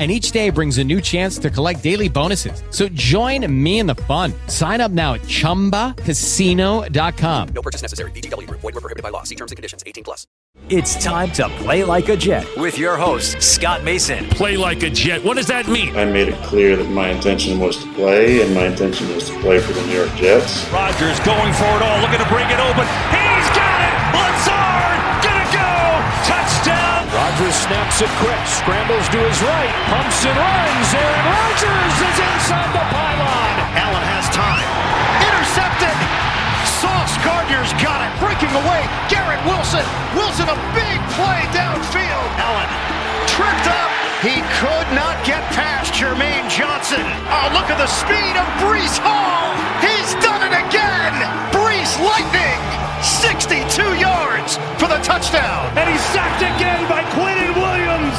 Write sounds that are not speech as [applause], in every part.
And each day brings a new chance to collect daily bonuses. So join me in the fun. Sign up now at chumbacasino.com. No purchase necessary. VGW Group. Void were prohibited by law. See terms and conditions. 18 plus. It's time to play like a Jet with your host, Scott Mason. play like a jet. What does that mean? I made it clear that my intention was to play, and my intention was to play for the New York Jets. Rodgers going for it all, looking to break it open. He's Rodgers snaps it quick, scrambles to his right, pumps and runs. Aaron Rodgers is inside the pylon. Allen has time. Intercepted. Sauce Gardner's got it. Breaking away. Garrett Wilson. Wilson a big play downfield. Allen tripped up. He could not get past Jermaine Johnson. Oh, look at the speed of Breece Hall. He's done it again. Breece Lightning. 62 yards for the touchdown. And he's sacked again by Quinnen Williams.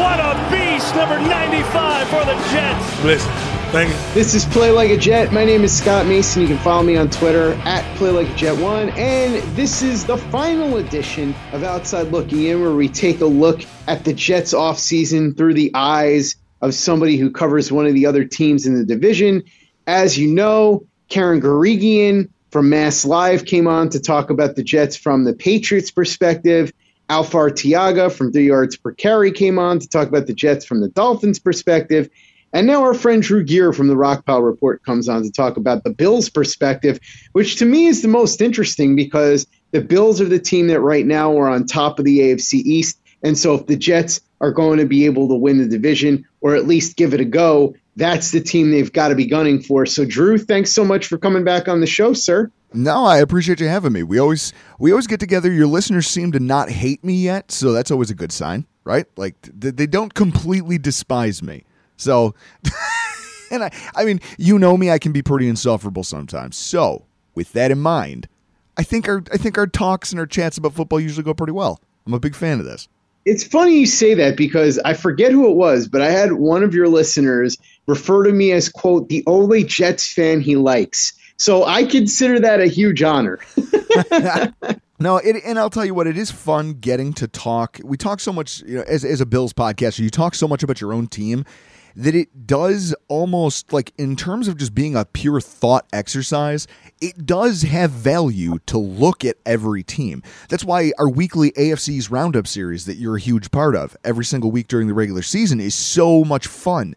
What a beast, number 95 for the Jets. Listen, thank you. This is Play Like a Jet. My name is Scott Mason. You can follow me on Twitter at Play Like a Jet One, and this is the final edition of Outside Looking In, where we take a look at the Jets offseason through the eyes of somebody who covers one of the other teams in the division. As you know, Karen Guregian from Mass Live came on to talk about the Jets from the Patriots' perspective. Alfar Tiaga from Three Yards Per Carry came on to talk about the Jets from the Dolphins' perspective. And now our friend Drew Gier from the Rockpile Report comes on to talk about the Bills' perspective, which to me is the most interesting because the Bills are the team that right now are on top of the AFC East. And so if the Jets are going to be able to win the division or at least give it a go, that's the team they've got to be gunning for. So Drew, thanks so much for coming back on the show, sir. No, I appreciate you having me. We always we always get together. Your listeners seem to not hate me yet, so that's always a good sign, right? Like th- they don't completely despise me. So, [laughs] and I I mean, you know me, I can be pretty insufferable sometimes. So, with that in mind, I think our I think our talks and our chats about football usually go pretty well. I'm a big fan of this. It's funny you say that because I forget who it was, but I had one of your listeners refer to me as quote the only Jets fan he likes. So I consider that a huge honor. [laughs] No, it, and I'll tell you what, it is fun getting to talk. We talk so much, you know, as, as a Bills podcaster, you talk so much about your own team that it does almost like, in terms of just being a pure thought exercise, it does have value to look at every team. That's why our weekly AFC's Roundup series that you're a huge part of every single week during the regular season is so much fun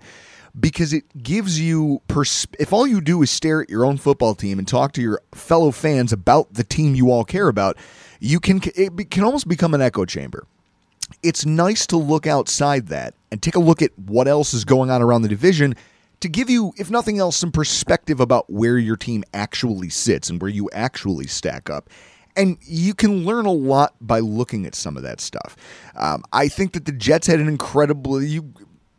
because it gives you pers- if all you do is stare at your own football team and talk to your fellow fans about the team you all care about you can it can almost become an echo chamber it's nice to look outside that and take a look at what else is going on around the division to give you if nothing else some perspective about where your team actually sits and where you actually stack up and you can learn a lot by looking at some of that stuff. Um, I think that the Jets had an incredible. You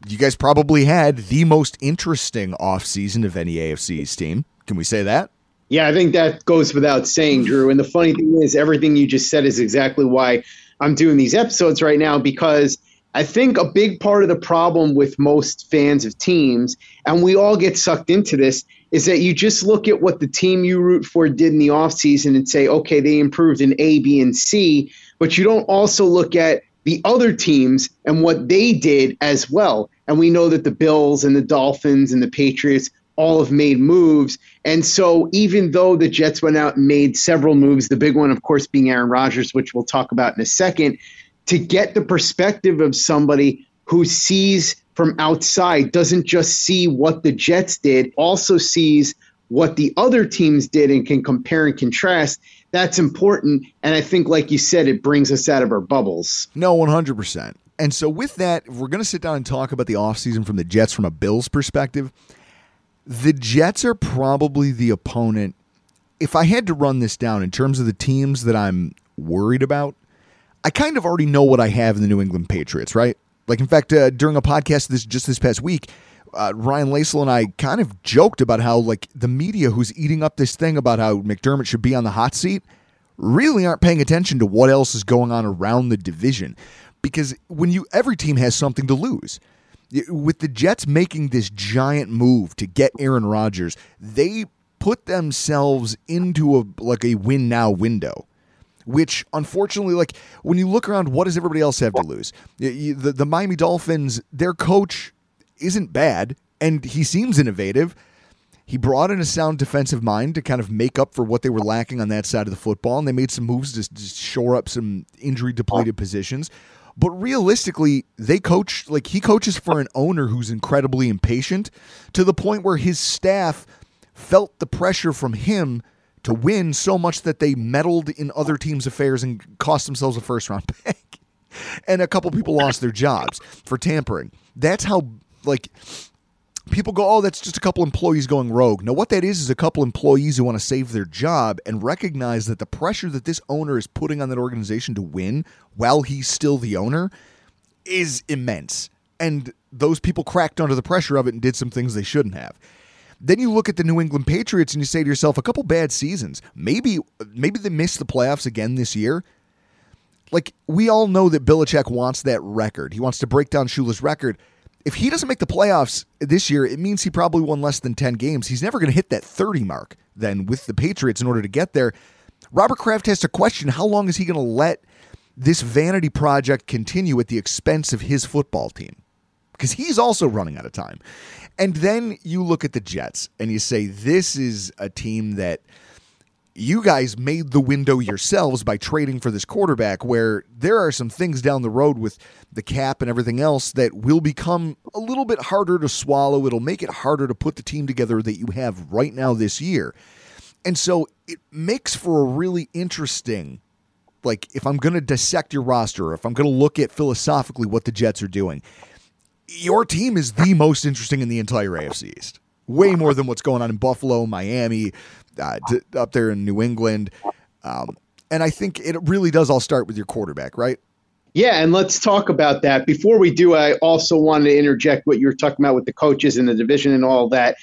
you guys probably had the most interesting offseason of any AFC's team. Can we say that? Yeah, I think that goes without saying, Drew. And the funny thing is, everything you just said is exactly why I'm doing these episodes right now because I think a big part of the problem with most fans of teams, and we all get sucked into this, is that you just look at what the team you root for did in the offseason and say, okay, they improved in A, B, and C, but you don't also look at the other teams and what they did as well. And we know that the Bills and the Dolphins and the Patriots all have made moves. And so even though the Jets went out and made several moves, the big one, of course, being Aaron Rodgers, which we'll talk about in a second, to get the perspective of somebody who sees from outside, doesn't just see what the Jets did, also sees what the other teams did and can compare and contrast. That's important. And I think, like you said, it brings us out of our bubbles. No, 100%. And so, with that, we're going to sit down and talk about the offseason from the Jets from a Bills perspective. The Jets are probably the opponent. If I had to run this down in terms of the teams that I'm worried about, I kind of already know what I have in the New England Patriots, right? Like, in fact, uh, during a podcast this just this past week, uh, Ryan Lasel and I kind of joked about how like the media who's eating up this thing about how McDermott should be on the hot seat really aren't paying attention to what else is going on around the division because when you every team has something to lose with the Jets making this giant move to get Aaron Rodgers they put themselves into a like a win now window which unfortunately, like when you look around, what does everybody else have to lose? The, the, Miami Dolphins, their coach isn't bad, and he seems innovative. He brought in a sound defensive mind to kind of make up for what they were lacking on that side of the football, and they made some moves to, to shore up some injury depleted positions. But realistically, they coach like he coaches for an owner who's incredibly impatient to the point where his staff felt the pressure from him to win so much that they meddled in other teams' affairs and cost themselves a first round [laughs] pick. and a couple people lost their jobs for tampering. That's how like people go, oh, that's just a couple employees going rogue. No, what that is is a couple employees who want to save their job and recognize that the pressure that this owner is putting on that organization to win while he's still the owner is immense. And those people cracked under the pressure of it and did some things they shouldn't have. Then you look at the New England Patriots and you say to yourself, a couple bad seasons. Maybe maybe they miss the playoffs again this year. Like we all know that Belichick wants that record. He wants to break down Shula's record. If he doesn't make the playoffs this year, it means he probably won less than 10 games. He's never going to hit that 30 mark then with the Patriots in order to get there. Robert Kraft has to question how long is he going to let this vanity project continue at the expense of his football team? Because he's also running out of time. And then you look at the Jets and you say, this is a team that you guys made the window yourselves by trading for this quarterback, where there are some things down the road with the cap and everything else that will become a little bit harder to swallow. It'll make it harder to put the team together that you have right now this year. And so it makes for a really interesting, like, if I'm going to dissect your roster, if I'm going to look at philosophically what the Jets are doing, your team is the most interesting in the entire AFC East. Way more than what's going on in Buffalo, Miami, uh, to, up there in New England. Um, and I think it really does all start with your quarterback, right? Yeah, and let's talk about that. Before we do, I also wanted to interject what you were talking about with the coaches and the division and all that.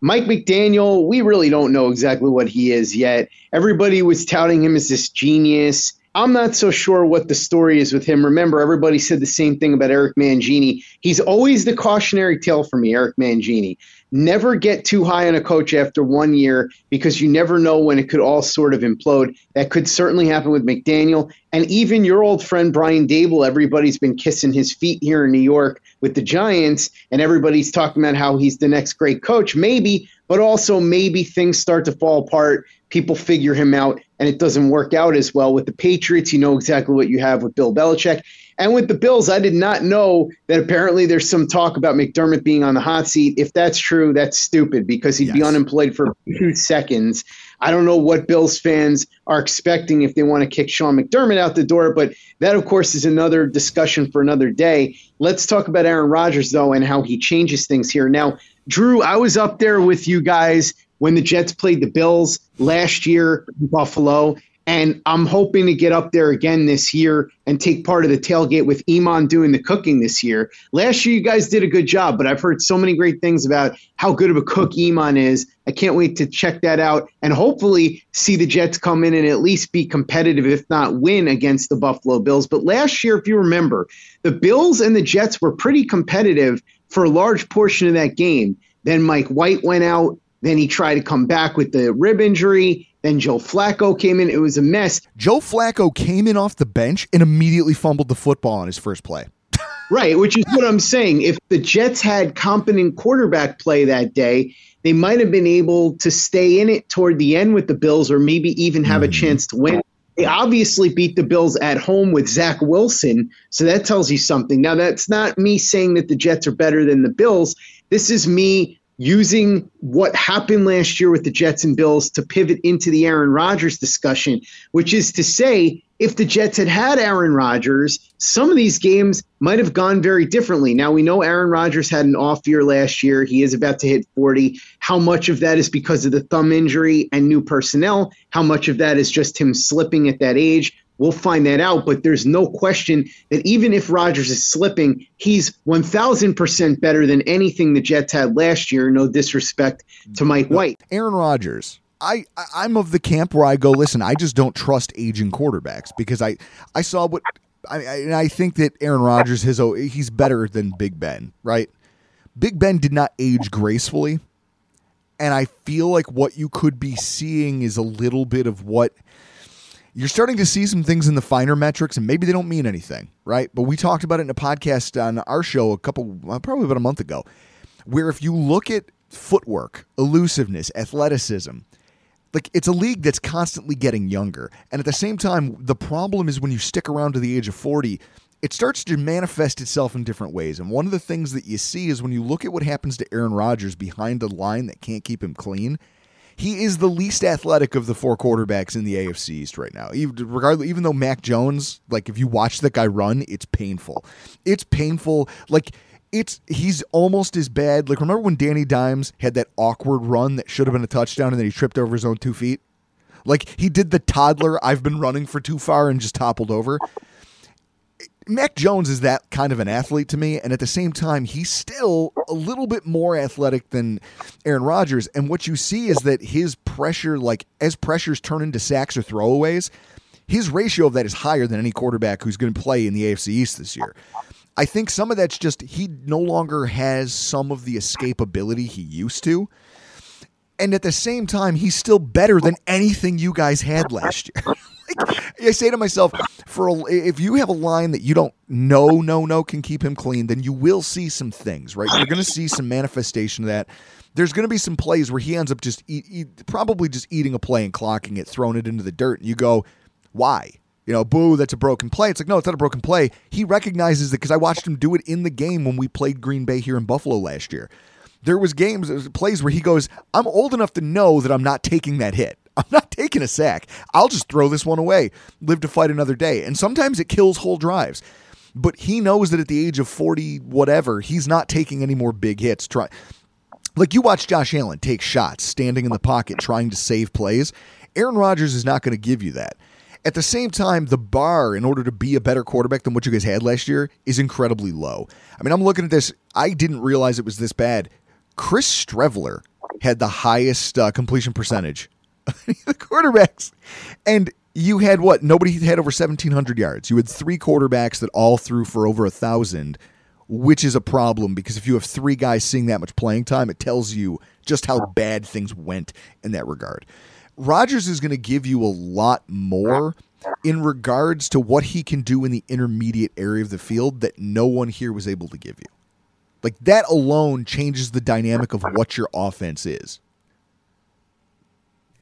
Mike McDaniel, we really don't know exactly what he is yet. Everybody was touting him as this genius. I'm not so sure what the story is with him. Remember, everybody said the same thing about Eric Mangini. He's always the cautionary tale for me, Eric Mangini. Never get too high on a coach after one year because you never know when it could all sort of implode. That could certainly happen with McDaniel. And even your old friend Brian Daboll, everybody's been kissing his feet here in New York with the Giants, and everybody's talking about how he's the next great coach. Maybe, but also maybe things start to fall apart people figure him out and it doesn't work out as well. With the Patriots, you know exactly what you have with Bill Belichick. And with the Bills, I did not know that apparently there's some talk about McDermott being on the hot seat. If that's true, that's stupid because he'd yes. be unemployed for two seconds. I don't know what Bills fans are expecting if they want to kick Sean McDermott out the door, but that, of course, is another discussion for another day. Let's talk about Aaron Rodgers, though, and how he changes things here. Now, Drew, I was up there with you guys when the Jets played the Bills last year in Buffalo. And I'm hoping to get up there again this year and take part of the tailgate with Iman doing the cooking this year. Last year, you guys did a good job, but I've heard so many great things about how good of a cook Iman is. I can't wait to check that out and hopefully see the Jets come in and at least be competitive, if not win against the Buffalo Bills. But last year, if you remember, the Bills and the Jets were pretty competitive for a large portion of that game. Then Mike White went out. Then he tried to come back with the rib injury. Then Joe Flacco came in. It was a mess. Joe Flacco came in off the bench and immediately fumbled the football on his first play. [laughs] right, which is what I'm saying. If the Jets had competent quarterback play that day, they might have been able to stay in it toward the end with the Bills or maybe even have mm-hmm. a chance to win. They obviously beat the Bills at home with Zach Wilson, so that tells you something. Now, that's not me saying that the Jets are better than the Bills. This is me using what happened last year with the Jets and Bills to pivot into the Aaron Rodgers discussion, which is to say, if the Jets had had Aaron Rodgers, some of these games might have gone very differently. Now, we know Aaron Rodgers had an off year last year. He is about to hit 40. How much of that is because of the thumb injury and new personnel? How much of that is just him slipping at that age? We'll find that out, but there's no question that even if Rodgers is slipping, he's 1,000% better than anything the Jets had last year. No disrespect to Mike White. Aaron Rodgers. I, I'm of the camp where I go, listen, I just don't trust aging quarterbacks because I, I saw what I, I, I think that Aaron Rodgers his oh, he's better than Big Ben, right? Big Ben did not age gracefully, and I feel like what you could be seeing is a little bit of what you're starting to see some things in the finer metrics, and maybe they don't mean anything, right? But we talked about it in a podcast on our show a couple, uh, probably about a month ago, where if you look at footwork, elusiveness, athleticism, like it's a league that's constantly getting younger. And at the same time, the problem is when you stick around to the age of 40, it starts to manifest itself in different ways. And one of the things that you see is when you look at what happens to Aaron Rodgers behind a line that can't keep him clean, he is the least athletic of the four quarterbacks in the AFC East right now. Even, regardless, even though Mac Jones, like if you watch that guy run, it's painful. It's painful. Like it's he's almost as bad. Like remember when Danny Dimes had that awkward run that should have been a touchdown and then he tripped over his own two feet? Like he did the toddler, I've been running for too far and just toppled over. Mac Jones is that kind of an athlete to me, and at the same time, he's still a little bit more athletic than Aaron Rodgers. And what you see is that his pressure, like as pressures turn into sacks or throwaways, his ratio of that is higher than any quarterback who's going to play in the AFC East this year. I think some of that's just he no longer has some of the escapability he used to. And at the same time, he's still better than anything you guys had last year. [laughs] like, I say to myself, for a, if you have a line that you don't know, no, no can keep him clean, then you will see some things, right? You're going to see some manifestation of that. There's going to be some plays where he ends up just eat, eat, probably just eating a play and clocking it, throwing it into the dirt, and you go, why? You know, boo, that's a broken play. It's like, no, it's not a broken play. He recognizes that because I watched him do it in the game when we played Green Bay here in Buffalo last year. There was games, plays where he goes, I'm old enough to know that I'm not taking that hit. I'm not taking a sack. I'll just throw this one away, live to fight another day. And sometimes it kills whole drives. But he knows that at the age of 40, whatever, he's not taking any more big hits. Try like you watch Josh Allen take shots, standing in the pocket, trying to save plays. Aaron Rodgers is not going to give you that. At the same time, the bar in order to be a better quarterback than what you guys had last year is incredibly low. I mean, I'm looking at this. I didn't realize it was this bad. Chris Streveler had the highest uh, completion percentage [laughs] the quarterbacks. And you had what? Nobody had over 1,700 yards. You had three quarterbacks that all threw for over a 1,000, which is a problem because if you have three guys seeing that much playing time, it tells you just how bad things went in that regard. Rodgers is going to give you a lot more in regards to what he can do in the intermediate area of the field that no one here was able to give you. Like that alone changes the dynamic of what your offense is.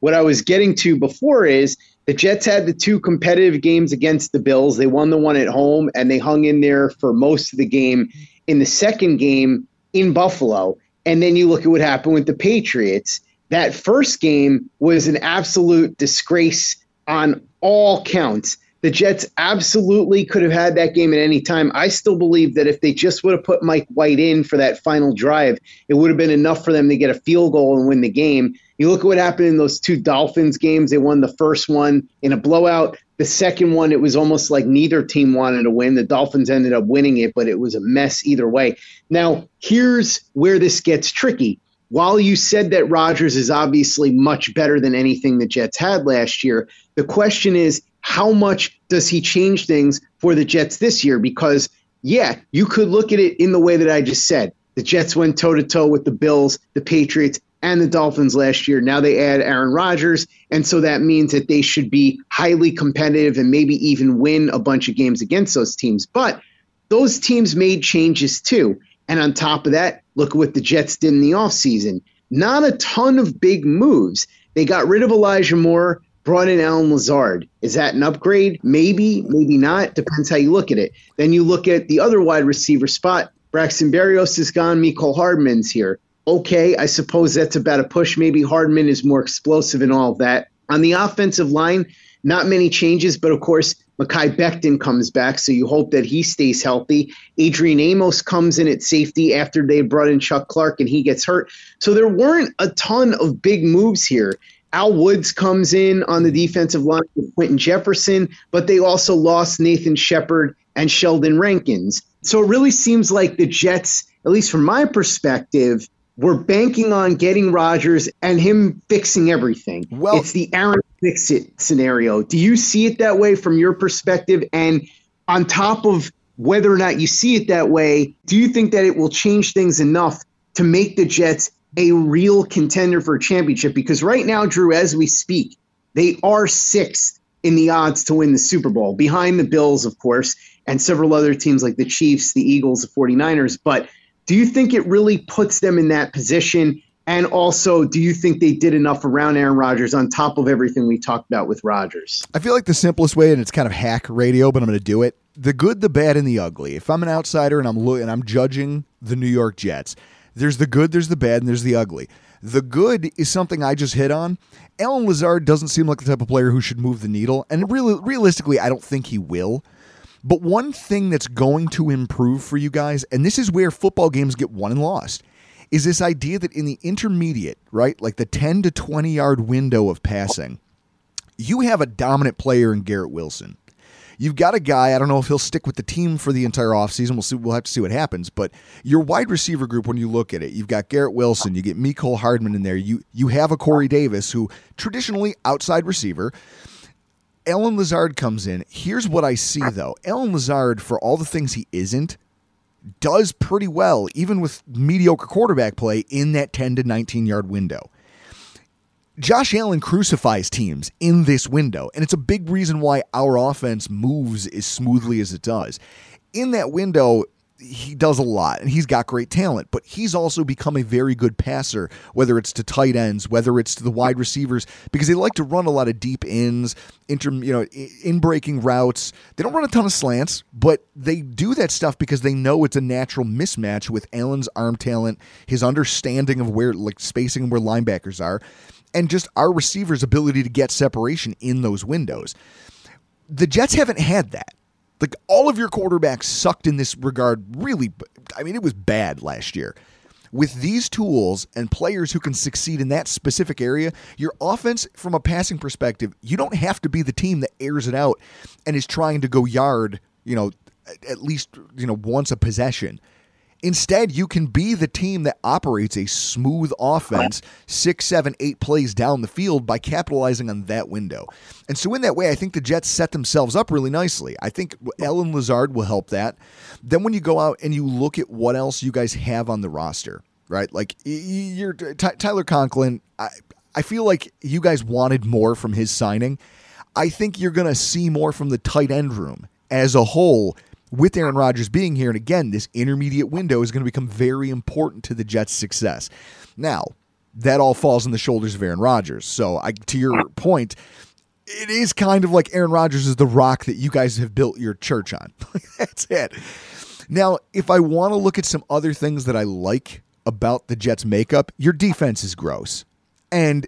What I was getting to before is the Jets had the two competitive games against the Bills. They won the one at home and they hung in there for most of the game in the second game in Buffalo. And then you look at what happened with the Patriots. That first game was an absolute disgrace on all counts. The Jets absolutely could have had that game at any time. I still believe that if they just would have put Mike White in for that final drive, it would have been enough for them to get a field goal and win the game. You look at what happened in those two Dolphins games. They won the first one in a blowout. The second one, it was almost like neither team wanted to win. The Dolphins ended up winning it, but it was a mess either way. Now, here's where this gets tricky. While you said that Rodgers is obviously much better than anything the Jets had last year, the question is how much does he change things for the Jets this year? Because, yeah, you could look at it in the way that I just said. The Jets went toe to toe with the Bills, the Patriots, and the Dolphins last year. Now they add Aaron Rodgers, and so that means that they should be highly competitive and maybe even win a bunch of games against those teams. But those teams made changes too. And on top of that, look what the Jets did in the offseason. Not a ton of big moves. They got rid of Elijah Moore, brought in Allen Lazard. Is that an upgrade? Maybe, maybe not. Depends how you look at it. Then you look at the other wide receiver spot. Braxton Berrios is gone. Mecole Hardman's here. Okay, I suppose that's about a push. Maybe Hardman is more explosive and all that. On the offensive line, not many changes, but of course, Mekhi Becton comes back, so you hope that he stays healthy. Adrian Amos comes in at safety after they brought in Chuck Clark and he gets hurt. So there weren't a ton of big moves here. Al Woods comes in on the defensive line with Quinton Jefferson, but they also lost Nathan Shepard and Sheldon Rankins. So it really seems like the Jets, at least from my perspective, we're banking on getting Rodgers and him fixing everything. Well, it's the Aaron fix it scenario. Do you see it that way from your perspective? And on top of whether or not you see it that way, do you think that it will change things enough to make the Jets a real contender for a championship? Because right now, Drew, as we speak, they are sixth in the odds to win the Super Bowl, behind the Bills, of course, and several other teams like the Chiefs, the Eagles, the 49ers. But do you think it really puts them in that position? And also, do you think they did enough around Aaron Rodgers on top of everything we talked about with Rodgers? I feel like the simplest way, and it's kind of hack radio, but I'm going to do it. The good, the bad, and the ugly. If I'm an outsider and I'm lo- and I'm judging the New York Jets, there's the good, there's the bad, and there's the ugly. The good is something I just hit on. Allen Lazard doesn't seem like the type of player who should move the needle, and really, realistically, I don't think he will. But one thing that's going to improve for you guys, and this is where football games get won and lost, is this idea that in the intermediate, right, like the 10 to 20 yard window of passing, you have a dominant player in Garrett Wilson. You've got a guy, I don't know if he'll stick with the team for the entire offseason. We'll see we'll have to see what happens. But your wide receiver group, when you look at it, you've got Garrett Wilson, you get Mecole Hardman in there, you you have a Corey Davis, who traditionally outside receiver. Allen Lazard comes in. Here's what I see though. Allen Lazard, for all the things he isn't, does pretty well, even with mediocre quarterback play in that 10 to 19 yard window. Josh Allen crucifies teams in this window, and it's a big reason why our offense moves as smoothly as it does. In that window, he does a lot and he's got great talent, but he's also become a very good passer, whether it's to tight ends, whether it's to the wide receivers, because they like to run a lot of deep ins, inter, you know, in breaking routes. They don't run a ton of slants, but they do that stuff because they know it's a natural mismatch with Allen's arm talent, his understanding of where like spacing and where linebackers are, and just our receivers' ability to get separation in those windows. The Jets haven't had that. Like all of your quarterbacks sucked in this regard, really. I mean, it was bad last year. With these tools and players who can succeed in that specific area, your offense, from a passing perspective, you don't have to be the team that airs it out and is trying to go yard, you know, at least, you know, once a possession. Instead, you can be the team that operates a smooth offense six, seven, eight plays down the field by capitalizing on that window. And so, in that way, I think the Jets set themselves up really nicely. I think Allen Lazard will help that. Then, when you go out and you look at what else you guys have on the roster, right? Like, you're Tyler Conklin, I, I feel like you guys wanted more from his signing. I think you're going to see more from the tight end room as a whole with Aaron Rodgers being here, and again, this intermediate window is going to become very important to the Jets' success. Now, that all falls on the shoulders of Aaron Rodgers. So, I, to your point, it is kind of like Aaron Rodgers is the rock that you guys have built your church on. [laughs] That's it. Now, if I want to look at some other things that I like about the Jets' makeup, your defense is gross. And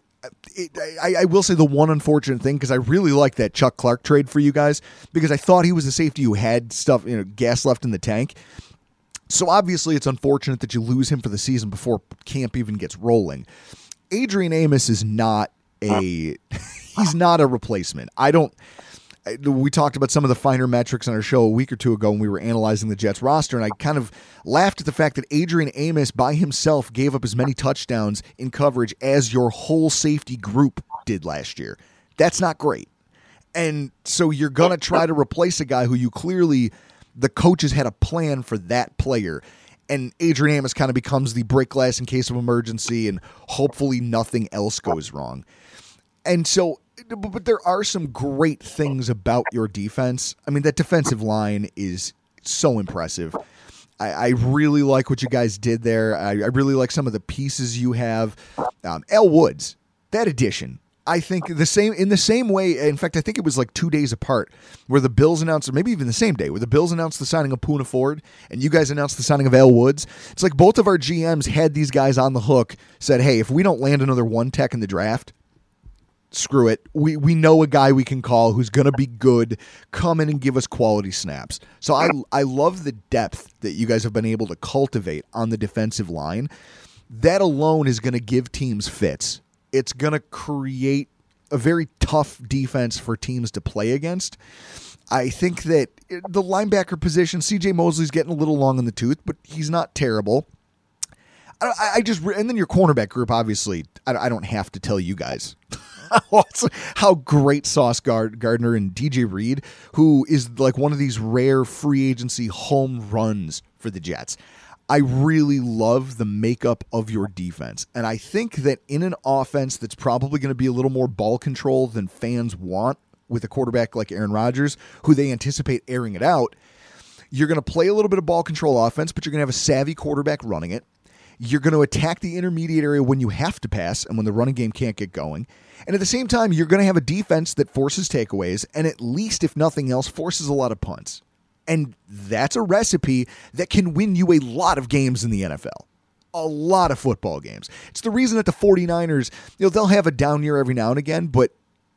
it, I, I, will say the one unfortunate thing because I really like that Chuck Clark trade for you guys because I thought he was a safety who had stuff, you know, gas left in the tank. So obviously, it's unfortunate that you lose him for the season before camp even gets rolling. Adrian Amos is not a [laughs] he's not a replacement. I don't we talked about some of the finer metrics on our show a week or two ago when we were analyzing the Jets roster, and I kind of laughed at the fact that Adrian Amos by himself gave up as many touchdowns in coverage as your whole safety group did last year. That's not great. And so you're going to try to replace a guy who you clearly, the coaches had a plan for that player. And Adrian Amos kind of becomes the break glass in case of emergency, and hopefully nothing else goes wrong. And so but there are some great things about your defense. I mean, that defensive line is so impressive. I, I really like what you guys did there. I, I, really like some of the pieces you have. Um, Al Woods, that addition. I think the same in the same way. In fact, I think it was like two days apart where the Bills announced, or maybe even the same day, where the Bills announced the signing of Poona Ford and you guys announced the signing of Al Woods. It's like both of our GMs had these guys on the hook. Said, "Hey, if we don't land another one tech in the draft, screw it. We we know a guy we can call who's going to be good, come in and give us quality snaps. So I I love the depth that you guys have been able to cultivate on the defensive line. That alone is going to give teams fits. It's going to create a very tough defense for teams to play against. I think that eh, the linebacker position, CJ Mosley's getting a little long in the tooth, but he's not terrible. I, I just and then your cornerback group, obviously, I, I don't have to tell you guys [laughs] how great Sauce Gardner and DJ Reed, who is like one of these rare free agency home runs for the Jets. I really love the makeup of your defense. And I think that in an offense that's probably going to be a little more ball control than fans want with a quarterback like Aaron Rodgers, who they anticipate airing it out, you're going to play a little bit of ball control offense, but you're going to have a savvy quarterback running it. You're going to attack the intermediate area when you have to pass and when the running game can't get going. And at the same time, you're going to have a defense that forces takeaways and at least, if nothing else, forces a lot of punts. And that's a recipe that can win you a lot of games in the NFL. A lot of football games. It's the reason that the 49ers, you know, they'll have a down year every now and again, but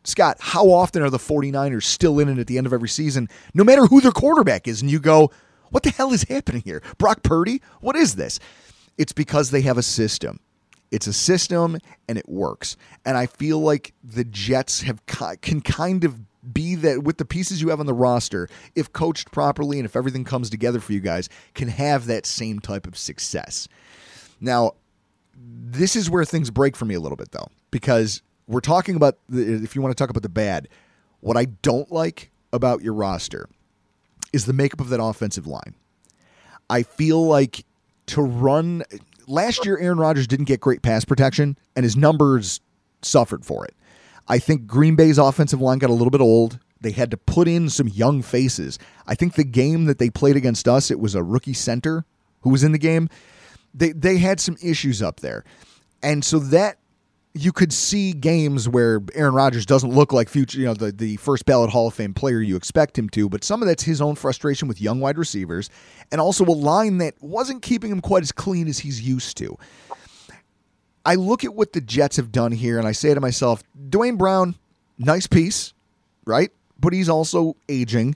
Scott, how often are the 49ers still in it at the end of every season, no matter who their quarterback is? And you go, what the hell is happening here? Brock Purdy? What is this? It's because they have a system. It's a system and it works. And I feel like the Jets have can kind of be that with the pieces you have on the roster, if coached properly and if everything comes together for you guys, can have that same type of success. Now, this is where things break for me a little bit though, because we're talking about the, if you want to talk about the bad, what I don't like about your roster is the makeup of that offensive line. I feel like to run last year, Aaron Rodgers didn't get great pass protection, and his numbers suffered for it. I think Green Bay's offensive line got a little bit old. They had to put in some young faces. I think the game that they played against us, it was a rookie center who was in the game. They they had some issues up there. And so that you could see games where Aaron Rodgers doesn't look like future, you know, the, the first ballot Hall of Fame player you expect him to, but some of that's his own frustration with young wide receivers and also a line that wasn't keeping him quite as clean as he's used to. I look at what the Jets have done here and I say to myself, Duane Brown, nice piece, right? But he's also aging.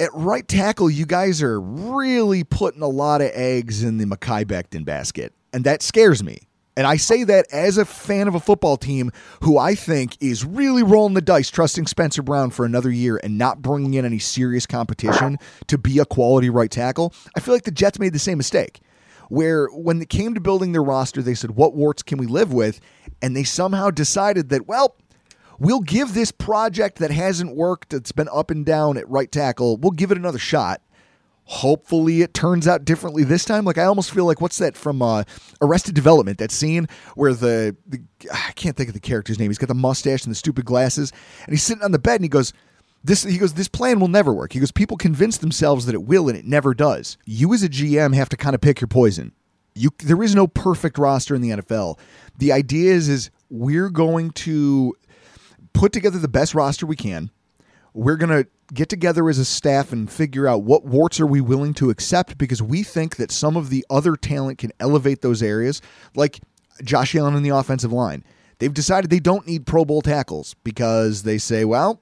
At right tackle, you guys are really putting a lot of eggs in the Mekhi Becton basket, and that scares me. And I say that as a fan of a football team who I think is really rolling the dice, trusting Spencer Brown for another year and not bringing in any serious competition to be a quality right tackle. I feel like the Jets made the same mistake where when it came to building their roster, they said, What warts can we live with? And they somehow decided that, well, we'll give this project that hasn't worked, that's been up and down at right tackle, we'll give it another shot. Hopefully, it turns out differently this time. Like I almost feel like what's that from uh, Arrested Development? That scene where the, the I can't think of the character's name. He's got the mustache and the stupid glasses, and he's sitting on the bed and he goes, this he goes this plan will never work he goes people convince themselves that it will and it never does you as a gm have to kind of pick your poison you there is no perfect roster in the nfl the idea is is we're going to put together the best roster we can we're going to get together as a staff and figure out what warts are we willing to accept because we think that some of the other talent can elevate those areas like josh allen in the offensive line they've decided they don't need pro bowl tackles because they say well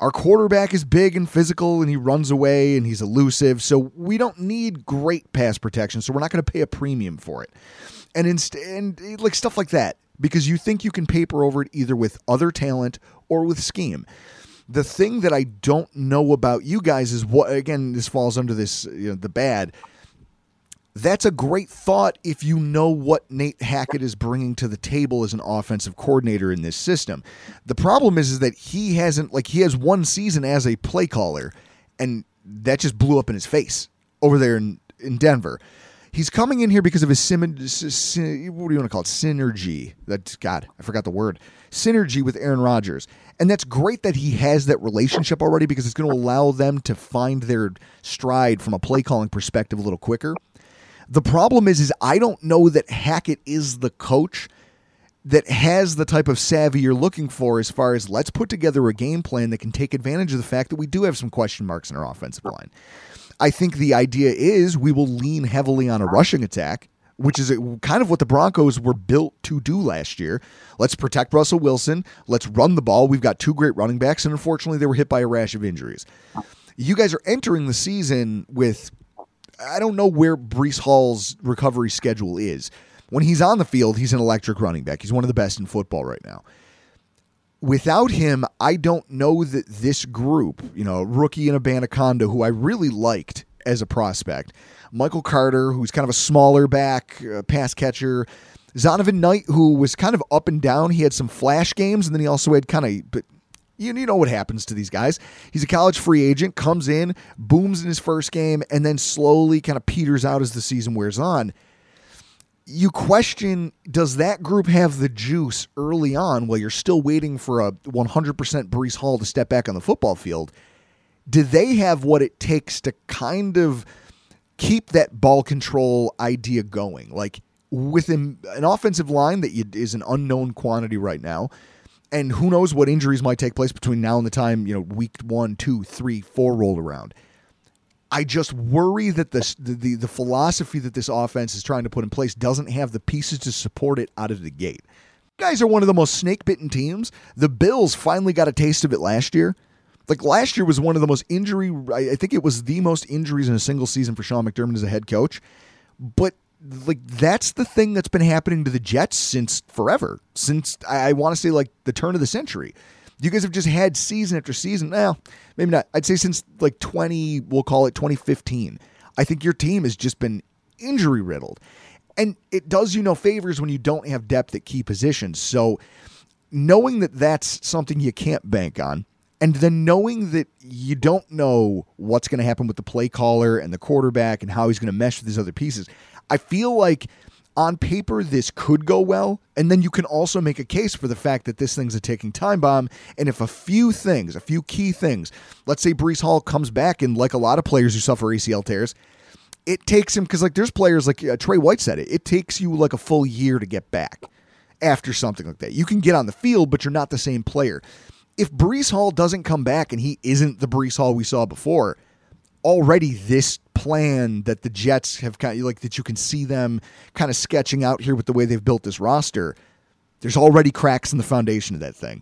our quarterback is big and physical and he runs away and he's elusive. So we don't need great pass protection. So we're not going to pay a premium for it. And and like stuff like that, because you think you can paper over it either with other talent or with scheme. The thing that I don't know about you guys is what, again, this falls under this, you know, the bad that's a great thought if you know what Nate Hackett is bringing to the table as an offensive coordinator in this system. The problem is, is that he hasn't like he has one season as a play caller, and that just blew up in his face over there in, in Denver. He's coming in here because of his sim, what do you want to call it? Synergy. That God, I forgot the word. Synergy with Aaron Rodgers. And that's great that he has that relationship already because it's going to allow them to find their stride from a play calling perspective a little quicker. The problem is, is I don't know that Hackett is the coach that has the type of savvy you're looking for as far as let's put together a game plan that can take advantage of the fact that we do have some question marks in our offensive line. I think the idea is we will lean heavily on a rushing attack, which is kind of what the Broncos were built to do last year. Let's protect Russell Wilson. Let's run the ball. We've got two great running backs, and unfortunately, they were hit by a rash of injuries. You guys are entering the season with I don't know where Breece Hall's recovery schedule is. When he's on the field, he's an electric running back. He's one of the best in football right now. Without him, I don't know that this group, you know, rookie in and Abanikanda, who I really liked as a prospect, Michael Carter, who's kind of a smaller back, uh, pass catcher, Zonovan Knight, who was kind of up and down. He had some flash games, and then he also had kind of, but you, you know what happens to these guys. He's a college free agent, comes in, booms in his first game, and then slowly kind of peters out as the season wears on. You question does that group have the juice early on while you're still waiting for a 100% Breece Hall to step back on the football field? Do they have what it takes to kind of keep that ball control idea going? Like with an, offensive line that is an unknown quantity right now, and who knows what injuries might take place between now and the time you know week one, two, three, four rolled around. I just worry that this, the, the the philosophy that this offense is trying to put in place doesn't have the pieces to support it out of the gate. You guys are one of the most snake bitten teams. The Bills finally got a taste of it last year. Like last year was one of the most injury. I think it was the most injuries in a single season for Sean McDermott as a head coach. But like that's the thing that's been happening to the Jets since forever. Since I, I want to say like the turn of the century. You guys have just had season after season. Well, maybe not. I'd say since like 20, we'll call it 2015. I think your team has just been injury riddled. And it does you no favors when you don't have depth at key positions. So knowing that that's something you can't bank on, and then knowing that you don't know what's going to happen with the play caller and the quarterback and how he's going to mesh with these other pieces, I feel like on paper this could go well and then you can also make a case for the fact that this thing's a ticking time bomb and if a few things a few key things let's say Breece Hall comes back and like a lot of players who suffer ACL tears it takes him because like there's players like uh, Trey White said it it takes you like a full year to get back after something like that. You can get on the field but you're not the same player. If Breece Hall doesn't come back and he isn't the Breece Hall we saw before already this plan that the Jets have kind of like that you can see them kind of sketching out here with the way they've built this roster. There's already cracks in the foundation of that thing.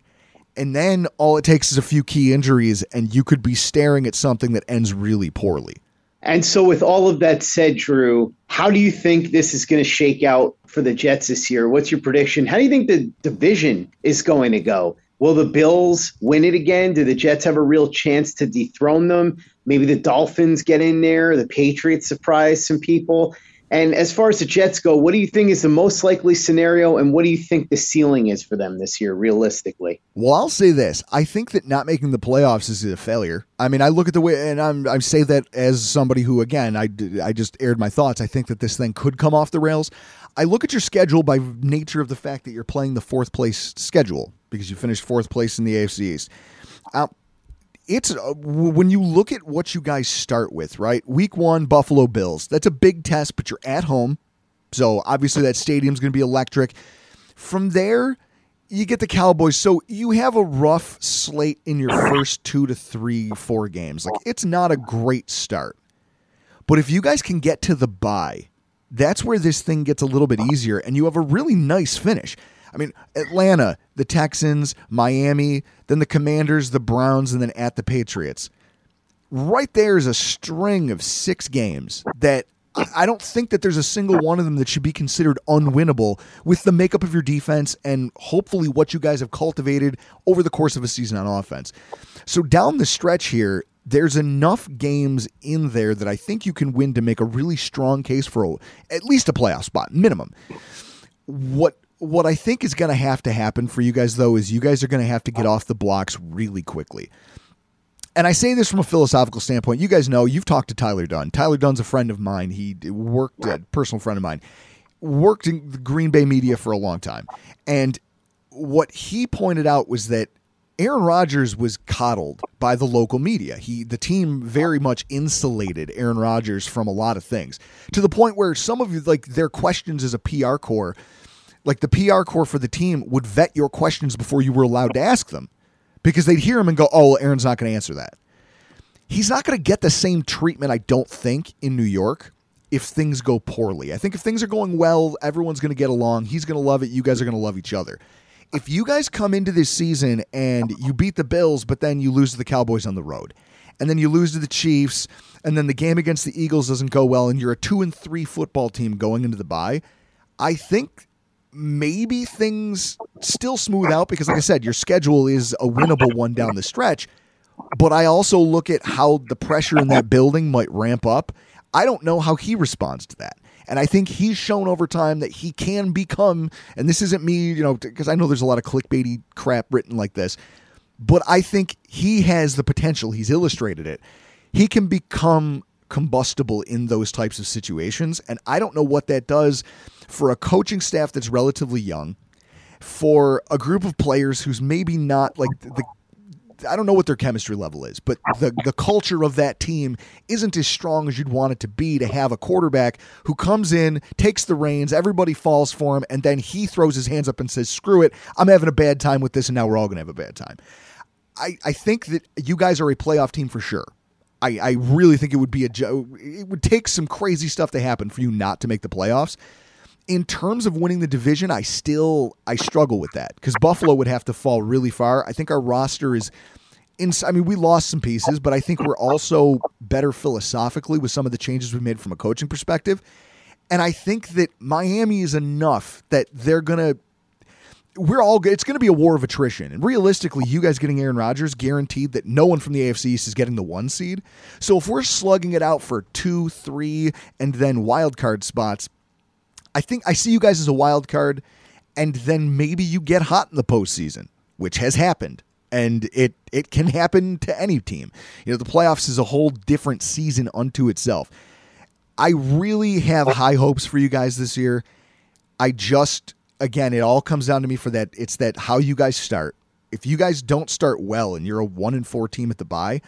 And then all it takes is a few key injuries, and you could be staring at something that ends really poorly. And so, with all of that said, Drew, how do you think this is going to shake out for the Jets this year? What's your prediction? How do you think the division is going to go? Will the Bills win it again? Do the Jets have a real chance to dethrone them? Maybe the Dolphins get in there. The Patriots surprise some people. And as far as the Jets go, what do you think is the most likely scenario, and what do you think the ceiling is for them this year, realistically? Well, I'll say this: I think that not making the playoffs is a failure. I mean, I look at the way, and I'm I say that as somebody who, again, I I just aired my thoughts. I think that this thing could come off the rails. I look at your schedule by nature of the fact that you're playing the fourth place schedule because you finished fourth place in the AFC East. Uh, it's uh, when you look at what you guys start with, right? Week one, Buffalo Bills. That's a big test, but you're at home. So obviously that stadium's going to be electric. From there, you get the Cowboys. So you have a rough slate in your first two to three, four games. Like it's not a great start. But if you guys can get to the bye, that's where this thing gets a little bit easier and you have a really nice finish. I mean, Atlanta, the Texans, Miami, then the Commanders, the Browns, and then at the Patriots. Right there is a string of six games that I don't think that there's a single one of them that should be considered unwinnable with the makeup of your defense and hopefully what you guys have cultivated over the course of a season on offense. So down the stretch here, there's enough games in there that I think you can win to make a really strong case for at least a playoff spot minimum. What what I think is going to have to happen for you guys, though, is you guys are going to have to get oh. off the blocks really quickly. And I say this from a philosophical standpoint. You guys know you've talked to Tyler Dunne. Tyler Dunne's a friend of mine. He worked, a personal friend of mine, worked in the Green Bay media for a long time. And what he pointed out was that Aaron Rodgers was coddled by the local media. He the team very much insulated Aaron Rodgers from a lot of things to the point where some of like their questions as a PR corps like the PR corps for the team would vet your questions before you were allowed to ask them because they'd hear him and go, "Oh, Aaron's not going to answer that." He's not going to get the same treatment, I don't think, in New York if things go poorly. I think if things are going well, everyone's going to get along. He's going to love it. You guys are going to love each other. If you guys come into this season and you beat the Bills, but then you lose to the Cowboys on the road, and then you lose to the Chiefs, and then the game against the Eagles doesn't go well, and you're a two and three football team going into the bye, I think maybe things still smooth out because, like I said, your schedule is a winnable one down the stretch. But I also look at how the pressure in that building might ramp up. I don't know how he responds to that. And I think he's shown over time that he can become, and this isn't me, you know, because I know there's a lot of clickbaity crap written like this, but I think he has the potential. He's illustrated it. He can become combustible in those types of situations. And I don't know what that does for a coaching staff that's relatively young, for a group of players who's maybe not like the I don't know what their chemistry level is, but the the culture of that team isn't as strong as you'd want it to be to have a quarterback who comes in, takes the reins, everybody falls for him, and then he throws his hands up and says, "Screw it, I'm having a bad time with this, and now we're all going to have a bad time." I I think that you guys are a playoff team for sure. I I really think it would be a it would take some crazy stuff to happen for you not to make the playoffs in terms of winning the division, I still I struggle with that because Buffalo would have to fall really far. I think our roster is in. I mean, we lost some pieces, but I think we're also better philosophically with some of the changes we made from a coaching perspective. And I think that Miami is enough that they're gonna. We're all good. It's going to be a war of attrition. And realistically, you guys getting Aaron Rodgers guaranteed that no one from the AFC East is getting the one seed. So if we're slugging it out for two, three, and then wild card spots, I think I see you guys as a wild card, and then maybe you get hot in the postseason, which has happened. And it it can happen to any team. You know, the playoffs is a whole different season unto itself. I really have high hopes for you guys this year. I just again, it all comes down to me for that. It's that how you guys start. If you guys don't start well and you're a one and four team at the bye,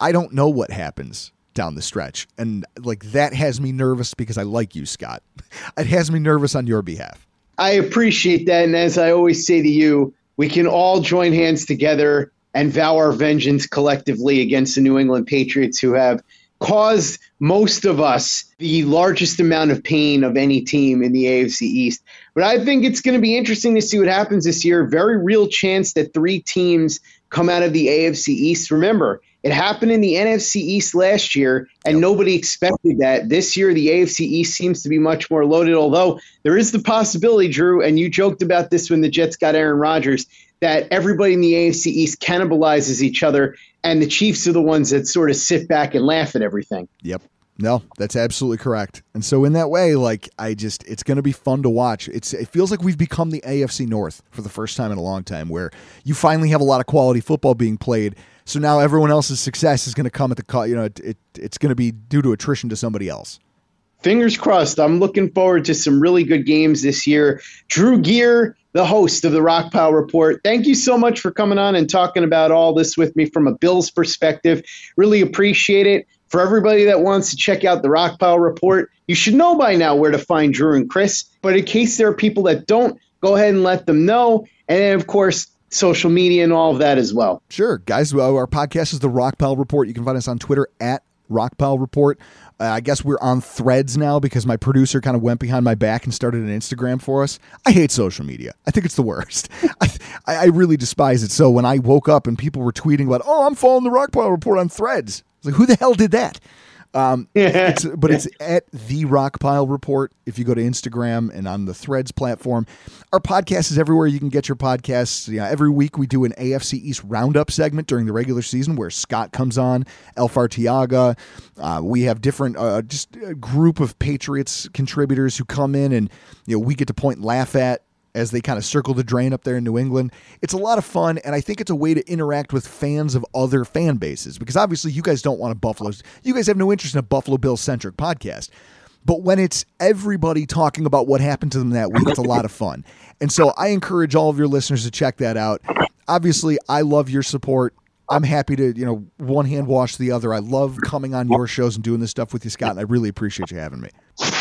I don't know what happens down the stretch, and like that has me nervous because I like you, Scott. [laughs] It has me nervous on your behalf. I appreciate that. And as I always say to you, we can all join hands together and vow our vengeance collectively against the New England Patriots, who have caused most of us the largest amount of pain of any team in the AFC East. But I think it's going to be interesting to see what happens this year. Very real chance that three teams come out of the AFC East. Remember, it happened in the NFC East last year, and nobody expected that. This year, the AFC East seems to be much more loaded, although there is the possibility, Drew, and you joked about this when the Jets got Aaron Rodgers, that everybody in the AFC East cannibalizes each other, and the Chiefs are the ones that sort of sit back and laugh at everything. Yep. No, that's absolutely correct. And so in that way, like I just it's going to be fun to watch. It's it feels like we've become the AFC North for the first time in a long time where you finally have a lot of quality football being played. So now everyone else's success is going to come at the co- you know it, it it's going to be due to attrition to somebody else. Fingers crossed. I'm looking forward to some really good games this year. Drew Gier, the host of the Rockpile Report, thank you so much for coming on and talking about all this with me from a Bills perspective. Really appreciate it. For everybody that wants to check out the Rockpile Report, you should know by now where to find Drew and Chris. But in case there are people that don't, go ahead and let them know. And of course, social media and all of that as well. Sure, guys. Well, our podcast is the Rockpile Report. You can find us on Twitter at Rockpile Report. I guess we're on threads now because my producer kind of went behind my back and started an Instagram for us. I hate social media. I think it's the worst. [laughs] I, I really despise it. So when I woke up and people were tweeting about, oh, I'm following the Rockpile Report on threads, I was like, who the hell did that? Um, [laughs] it's, but it's at the Rockpile Report. If you go to Instagram and on the Threads platform, our podcast is everywhere you can get your podcasts. You know, every week we do an AFC East roundup segment during the regular season where Scott comes on, Elf Artiaga. Uh, we have different, uh, just a group of Patriots contributors who come in and you know we get to point and laugh at as they kind of circle the drain up there in New England. It's a lot of fun, and I think it's a way to interact with fans of other fan bases because obviously you guys don't want a Buffalo. You guys have no interest in a Buffalo Bill centric podcast. But when it's everybody talking about what happened to them that week, it's a lot of fun. And so I encourage all of your listeners to check that out. Obviously, I love your support. I'm happy to, you know, one hand wash the other. I love coming on your shows and doing this stuff with you, Scott, and I really appreciate you having me.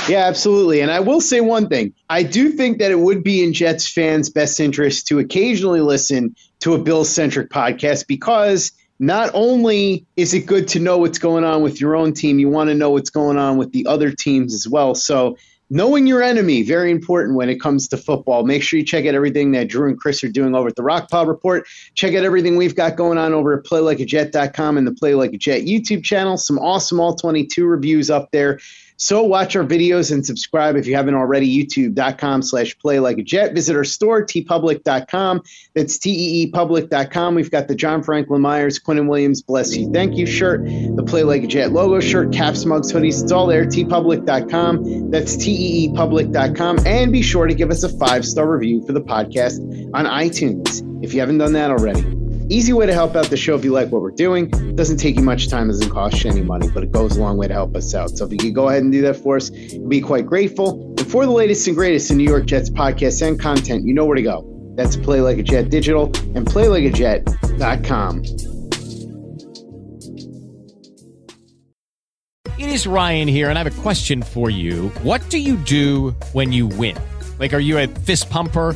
Yeah, absolutely. And I will say one thing. I do think that it would be in Jets fans' best interest to occasionally listen to a Bill centric podcast because not only is it good to know what's going on with your own team, you want to know what's going on with the other teams as well. So, knowing your enemy, very important when it comes to football. Make sure you check out everything that Drew and Chris are doing over at the Rockpile Report. Check out everything we've got going on over at PlayLikeAJet.com and the Play Like a Jet YouTube channel. Some awesome All 22 reviews up there. So watch our videos and subscribe if you haven't already. YouTube.com slash play like a jet. Visit our store, teepublic.com. That's T-E-E-public.com. We've got the John Franklin Myers, Quinnen Williams, bless you, thank you shirt, the Play Like a Jet logo shirt, caps, mugs, hoodies. It's all there, teepublic.com. That's T-E-E-public.com. And be sure to give us a five-star review for the podcast on iTunes if you haven't done that already. Easy way to help out the show if you like what we're doing. It doesn't take you much time, doesn't cost you any money, but it goes a long way to help us out. So if you could go ahead and do that for us, we'd be quite grateful. And for the latest and greatest in New York Jets podcasts and content, you know where to go. That's Play Like a Jet Digital and PlayLikeAJet.com. It is Ryan here, and I have a question for you. What do you do when you win? Like, are you a fist pumper?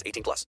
18 plus.